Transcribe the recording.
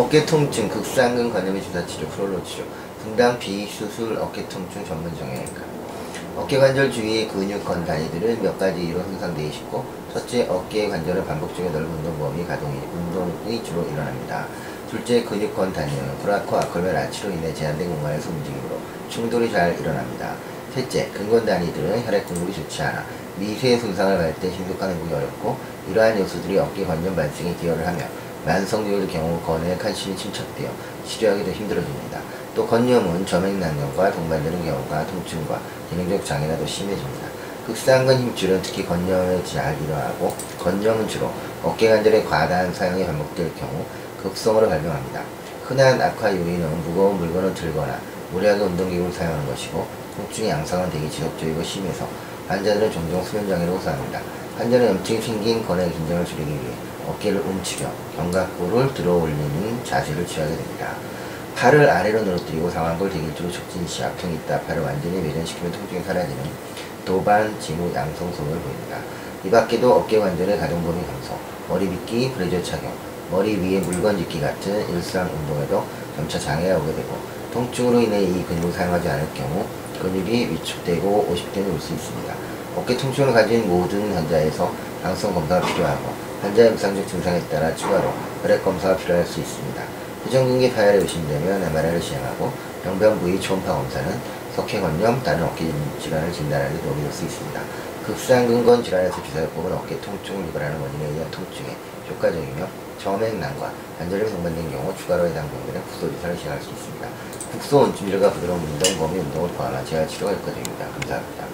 어깨 통증, 극상근 관절의 주사 치료, 프롤로 치료, 분당 비수술 어깨 통증 전문 정형외과. 어깨 관절 주위의 근육건 단위들은 몇 가지 이유로 손상되어 있고, 첫째, 어깨 관절은 반복적인 넓은 운동 범위 가동이 운동이 주로 일어납니다. 둘째, 근육건 단위는 브라코 아컬멜 아치로 인해 제한된 공간에서 움직임으로 충돌이 잘 일어납니다. 셋째, 근건 단위들은 혈액 공급이 좋지 않아 미세 손상을 받을 때 신속한 회복이 어렵고 이러한 요소들이 어깨 관절 발생에 기여를 하며 만성적일 경우 건의 칼슘이 침착되어 치료하기 도 힘들어집니다. 또 건염은 점액난염과 동반되는 경우가 통증과 기능적 장애가 더 심해집니다. 극상근 힘줄은 특히 건염에 잘 일어나고 건염은 주로 어깨 관절의 과다한 사용이 반복될 경우 급성으로 발병합니다. 흔한 악화 요인은 무거운 물건을 들거나 무리하게 운동기구를 사용하는 것이고 통증의 양상은 대기 지속적이고 심해서 환자들은 종종 수면장애를 호소합니다. 환자는 염증이 생긴 건의 긴장을 줄이기 위해 어깨를 움츠려 견갑골을 들어 올리는 자세를 취하게 됩니다. 팔을 아래로 늘어뜨리고 상완골 대기쪽으로 촉진 시 압통이 있다 팔을 완전히 회전시키면 통증이 사라지는 도반, 진우, 양성 소음을 보입니다. 이 밖에도 어깨 관절의 가동 범위 감소, 머리 빗기, 브레저 착용, 머리 위에 물건 짚기 같은 일상 운동에도 점차 장애가 오게 되고 통증으로 인해 이 근육을 사용하지 않을 경우 근육이 위축되고 오십견이 올수 있습니다. 어깨 통증을 가진 모든 환자에서 항성 검사가 필요하고 환자의 무상적 증상에 따라 추가로 혈액 검사가 필요할 수 있습니다. 회전근개 파열이 의심되면 MRI를 시행하고 병변 부위 초음파 검사는 석회건염, 다른 어깨 질환을 진단하는 데 도움이 될 수 있습니다. 극상근건 질환에서 주사요법은 어깨 통증을 유발하는 원인에 의한 통증에 효과적이며 점액난과 관절염이 동반된 경우 추가로 해당 병변에 국소주사를 시행할 수 있습니다. 국소 원찜질과 부드러운 운동, 범위 운동을 포함한 재활치료가 효과적입니다. 감사합니다.